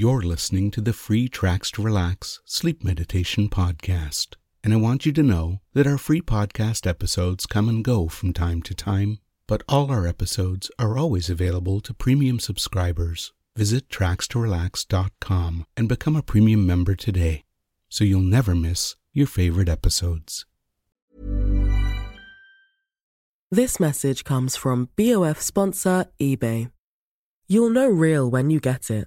You're listening to the free Tracks to Relax Sleep Meditation Podcast. And I want you to know that our free podcast episodes come and go from time to time, but all our episodes are always available to premium subscribers. Visit trackstorelax.com and become a premium member today so you'll never miss your favorite episodes. This message comes from BOF sponsor eBay. You'll know real when you get it.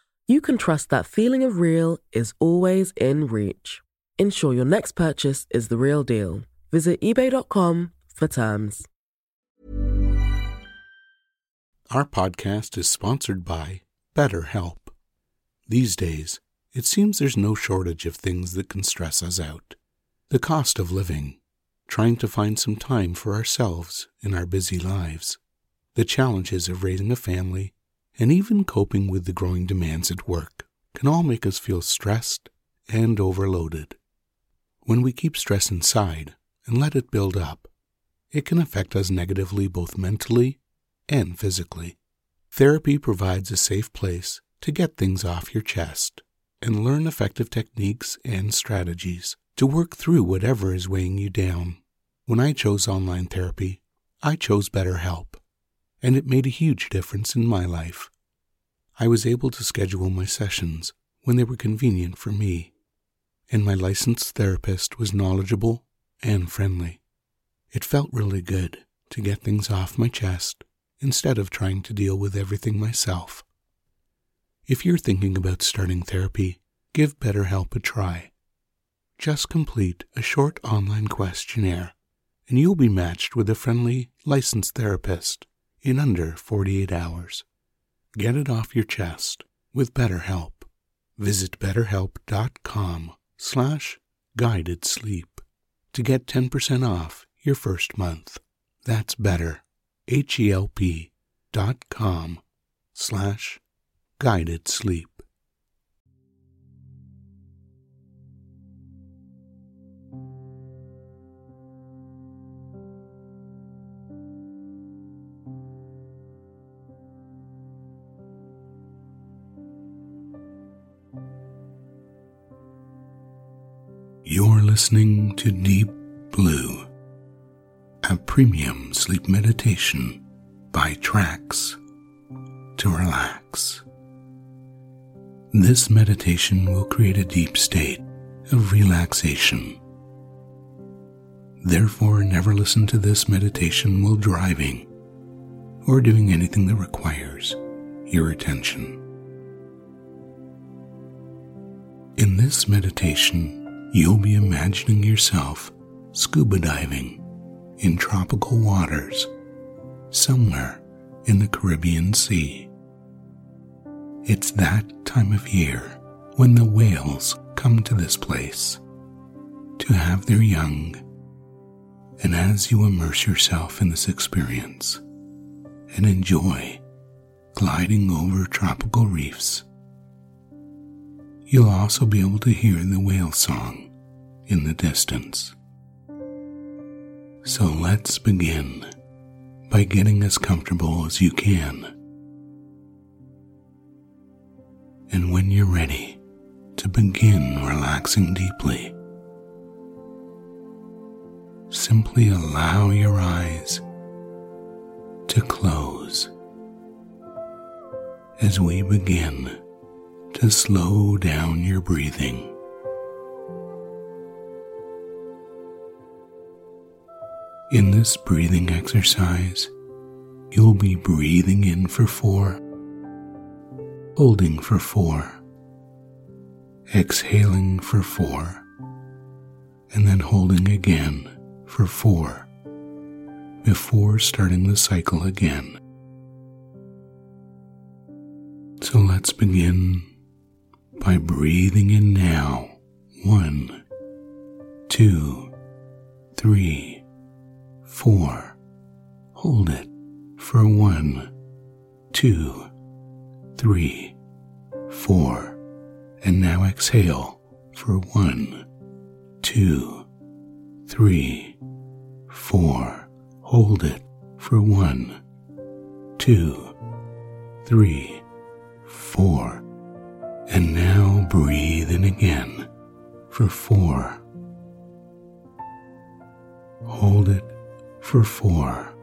you can trust that feeling of real is always in reach. Ensure your next purchase is the real deal. Visit eBay.com for terms. Our podcast is sponsored by BetterHelp. These days, it seems there's no shortage of things that can stress us out. The cost of living, trying to find some time for ourselves in our busy lives, the challenges of raising a family, and even coping with the growing demands at work can all make us feel stressed and overloaded. When we keep stress inside and let it build up, it can affect us negatively both mentally and physically. Therapy provides a safe place to get things off your chest and learn effective techniques and strategies to work through whatever is weighing you down. When I chose online therapy, I chose BetterHelp, and it made a huge difference in my life. I was able to schedule my sessions when they were convenient for me, and my licensed therapist was knowledgeable and friendly. It felt really good to get things off my chest instead of trying to deal with everything myself. If you're thinking about starting therapy, give BetterHelp a try. Just complete a short online questionnaire, and you'll be matched with a friendly, licensed therapist in under 48 hours. Get it off your chest with BetterHelp. Visit betterhelp.com slash guided sleep to get 10% off your first month. That's better, H-E-L-P dot com slash guided sleep. Listening to Deep Blue, a premium sleep meditation by Tracks to Relax. This meditation will create a deep state of relaxation. Therefore, never listen to this meditation while driving or doing anything that requires your attention. In this meditation, you'll be imagining yourself scuba diving in tropical waters somewhere in the Caribbean Sea. It's that time of year when the whales come to this place to have their young. And as you immerse yourself in this experience and enjoy gliding over tropical reefs, you'll also be able to hear the whale song in the distance. So let's begin by getting as comfortable as you can and when you're ready to begin relaxing deeply, simply allow your eyes to close as we begin to slow down your breathing. In this breathing exercise, you'll be breathing in for four holding for four, exhaling for four, and then holding again for four before starting the cycle again. So let's begin by breathing in now. One, two, three, four. Hold it for one, two, three, four. And now exhale for one, two, three, four. Hold it for one, two, three, four. And now breathe in again for four. Hold it for four.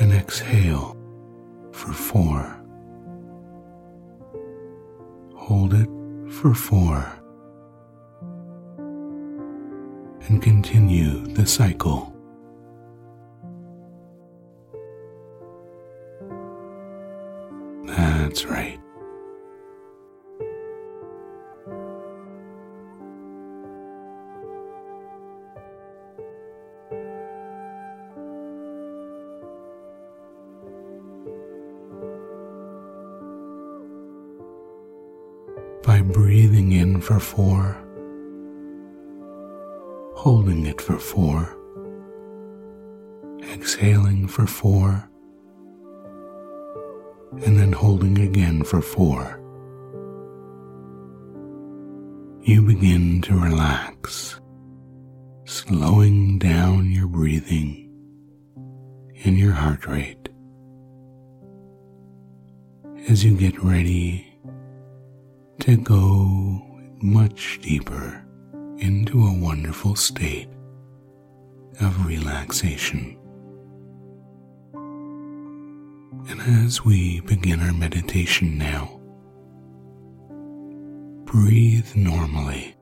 And exhale for four. Hold it for four. And continue the cycle. That's right. Four, holding it for four, exhaling for four, and then holding again for four. You begin to relax, slowing down your breathing and your heart rate as you get ready to go much deeper into a wonderful state of relaxation. And as we begin our meditation now, breathe normally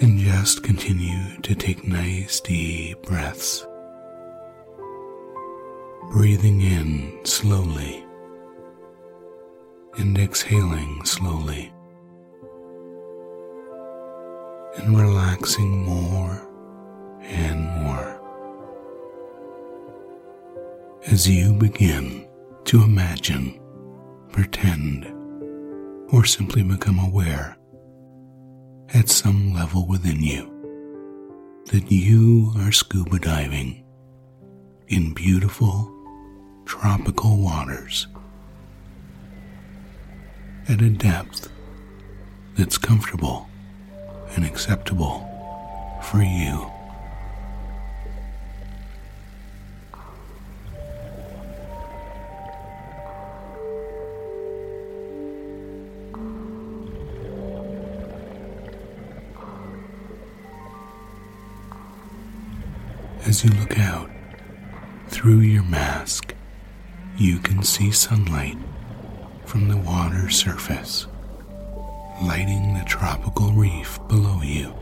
and just continue to take nice deep breaths, breathing in slowly and exhaling slowly and relaxing more and more as you begin to imagine, pretend, or simply become aware at some level within you that you are scuba diving in beautiful tropical waters at a depth that's comfortable and acceptable for you. As you look out through your mask, you can see sunlight from the water's surface, lighting the tropical reef below. You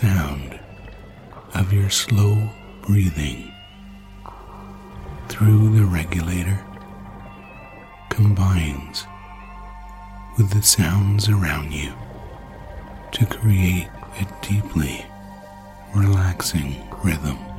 sound of your slow breathing through the regulator combines with the sounds around you to create a deeply relaxing rhythm.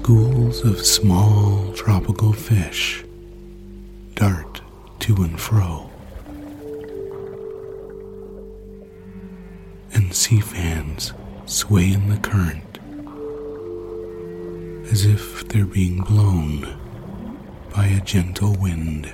Schools of small tropical fish dart to and fro. And sea fans sway in the current as if they're being blown by a gentle wind.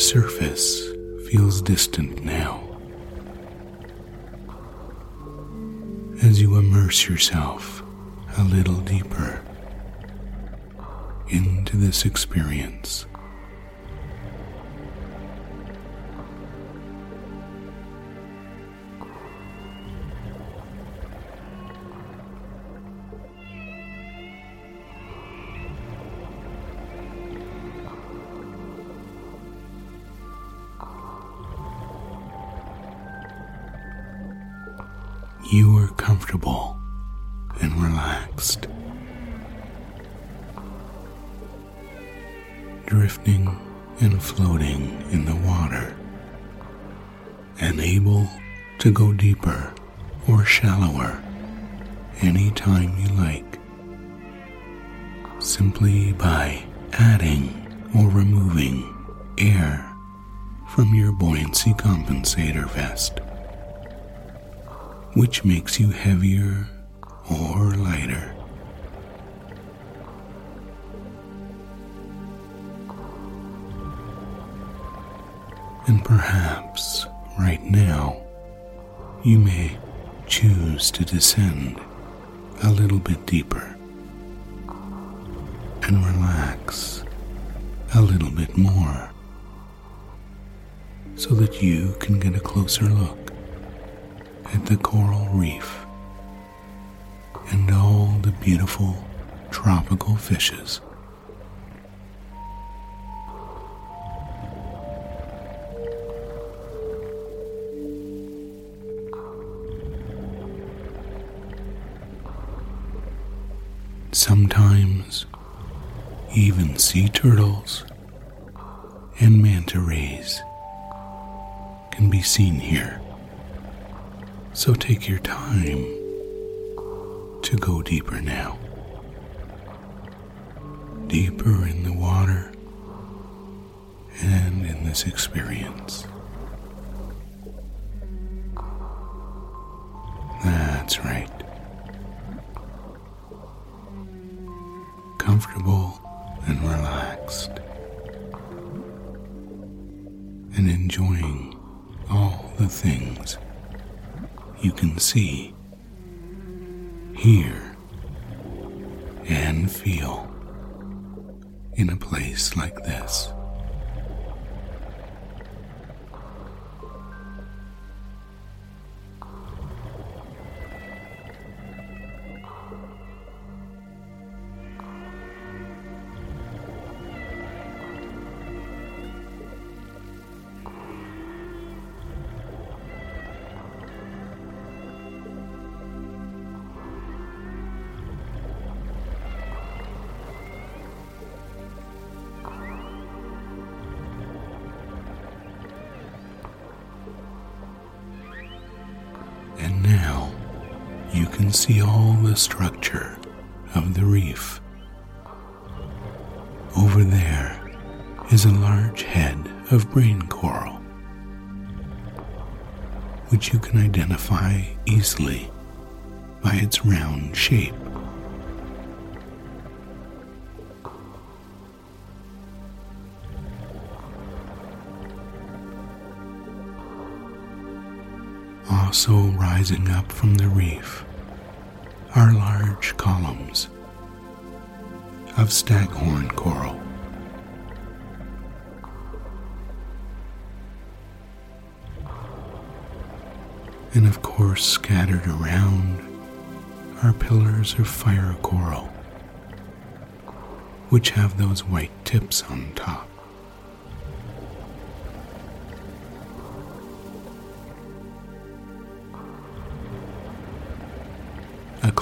Surface feels distant now. As you immerse yourself a little deeper into this experience. You are comfortable and relaxed, drifting and floating in the water, and able to go deeper or shallower anytime you like, simply by adding or removing air from your buoyancy compensator vest which makes you heavier or lighter. And perhaps right now you may choose to descend a little bit deeper and relax a little bit more so that you can get a closer look at the coral reef and all the beautiful tropical fishes. Sometimes even sea turtles and manta rays can be seen here. So take your time to go deeper now. Deeper in the water and in this experience. That's right. Comfortable and relaxed. And enjoying all the things you can see, hear, and feel in a place like this. Can see all the structure of the reef. Over there is a large head of brain coral, which you can identify easily by its round shape. Also rising up from the reef are large columns of staghorn coral. And of course, scattered around are pillars of fire coral, which have those white tips on top.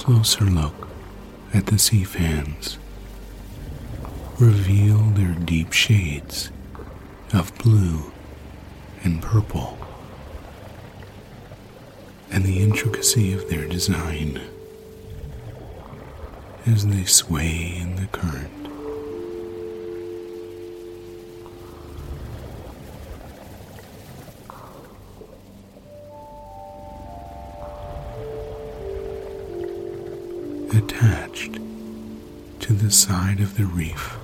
Closer look at the sea fans reveal their deep shades of blue and purple and the intricacy of their design as they sway in the current. The side of the reef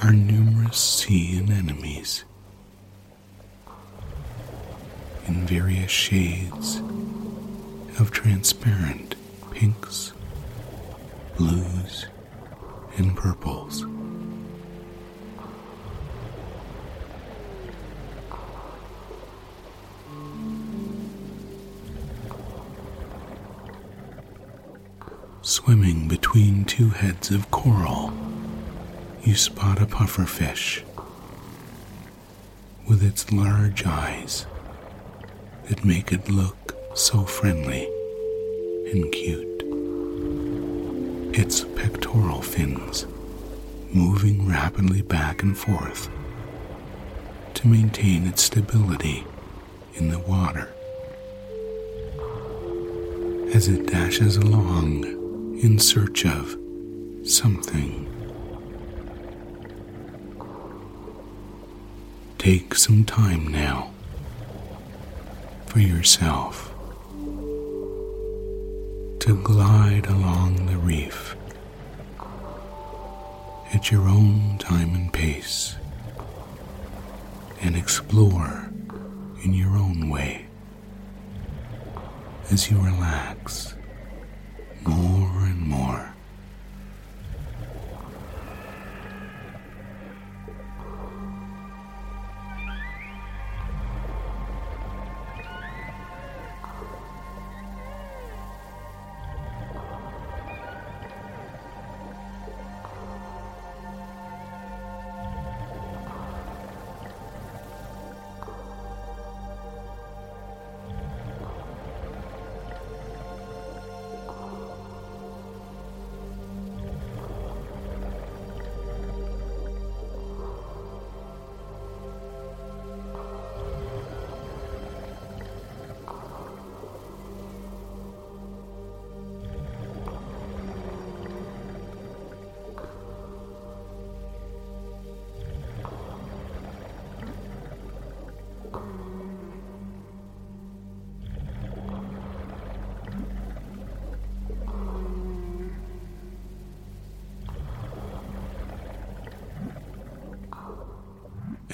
are numerous sea anemones in various shades of transparent pinks, blues, and purples. Swimming between two heads of coral, you spot a pufferfish with its large eyes that make it look so friendly and cute. Its pectoral fins moving rapidly back and forth to maintain its stability in the water. As it dashes along in search of something. Take some time now for yourself to glide along the reef at your own time and pace and explore in your own way as you relax more more.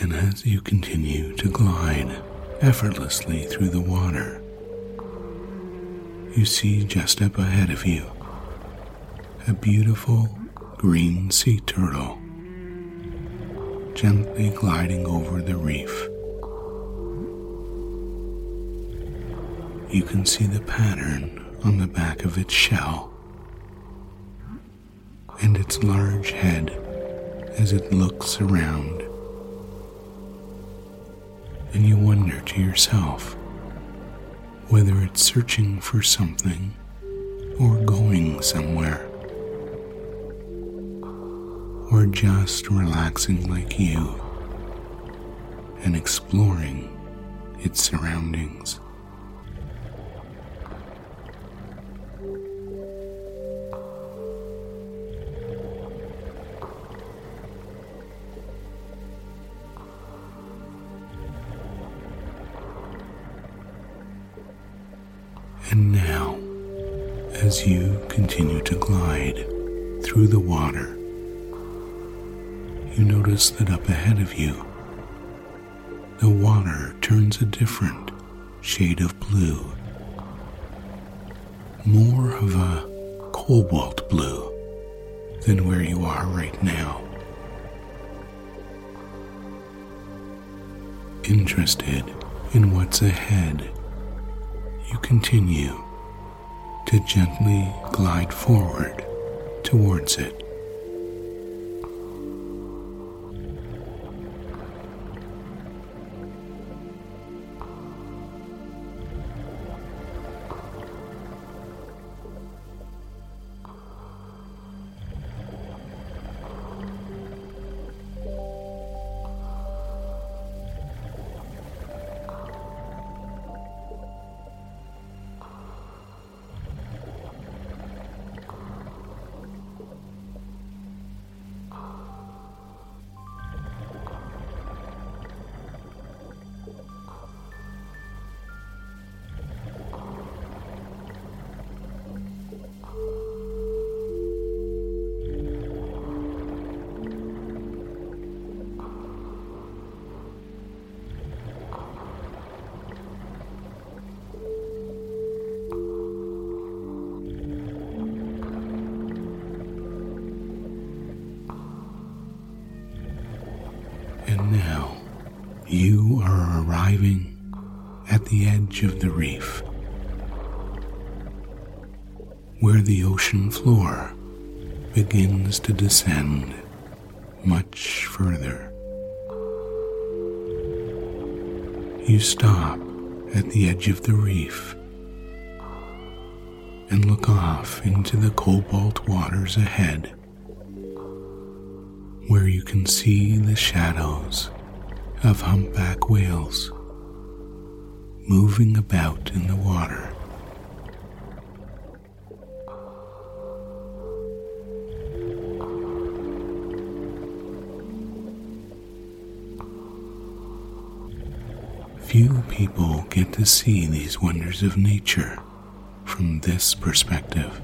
And as you continue to glide effortlessly through the water, you see just up ahead of you a beautiful green sea turtle gently gliding over the reef. You can see the pattern on the back of its shell and its large head as it looks around and you wonder to yourself whether it's searching for something or going somewhere, or just relaxing like you and exploring its surroundings. And now, as you continue to glide through the water, you notice that up ahead of you, the water turns a different shade of blue, more of a cobalt blue than where you are right now. Interested in what's ahead, you continue to gently glide forward towards it. Arriving at the edge of the reef, where the ocean floor begins to descend much further. You stop at the edge of the reef and look off into the cobalt waters ahead where you can see the shadows of humpback whales moving about in the water. Few people get to see these wonders of nature from this perspective.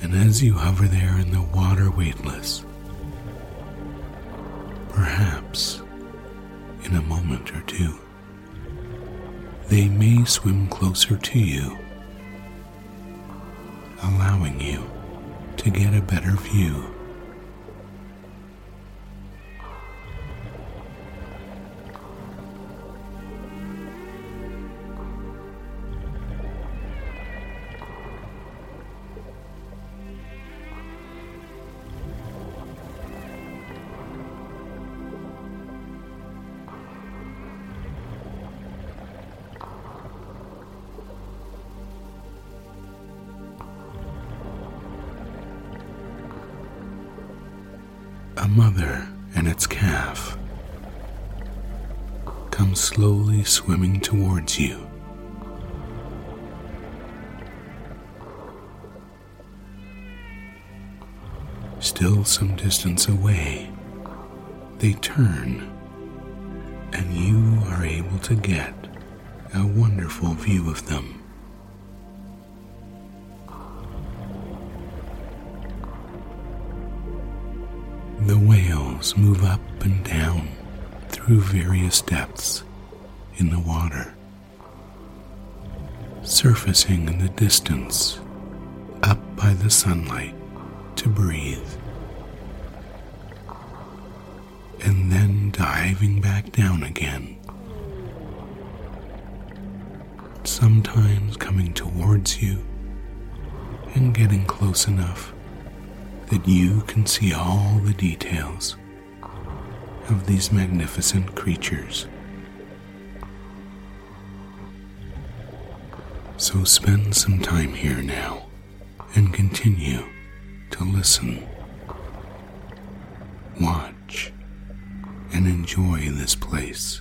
And as you hover there in the water weightless, perhaps in a moment or two, they may swim closer to you, allowing you to get a better view. In the water, surfacing in the distance up by the sunlight to breathe, and then diving back down again, sometimes coming towards you and getting close enough that you can see all the details of these magnificent creatures. So spend some time here now and continue to listen, watch, and enjoy this place.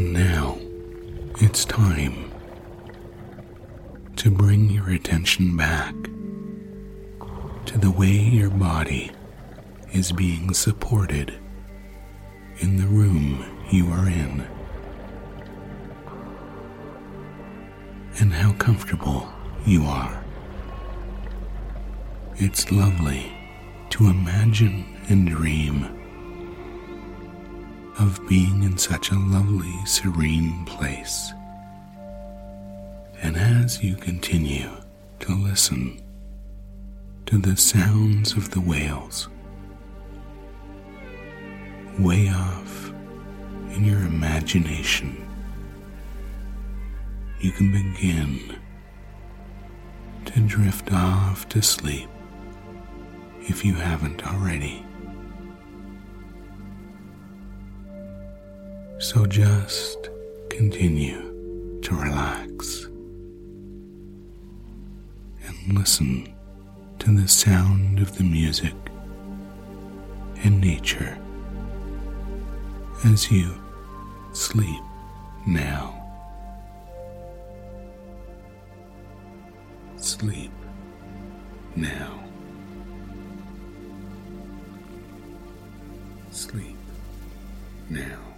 And now it's time to bring your attention back to the way your body is being supported in the room you are in, and how comfortable you are. It's lovely to imagine and dream of being in such a lovely, serene place. And as you continue to listen to the sounds of the whales, way off in your imagination, you can begin to drift off to sleep if you haven't already. So just continue to relax and listen to the sound of the music and nature as you sleep now. Sleep now. Sleep now.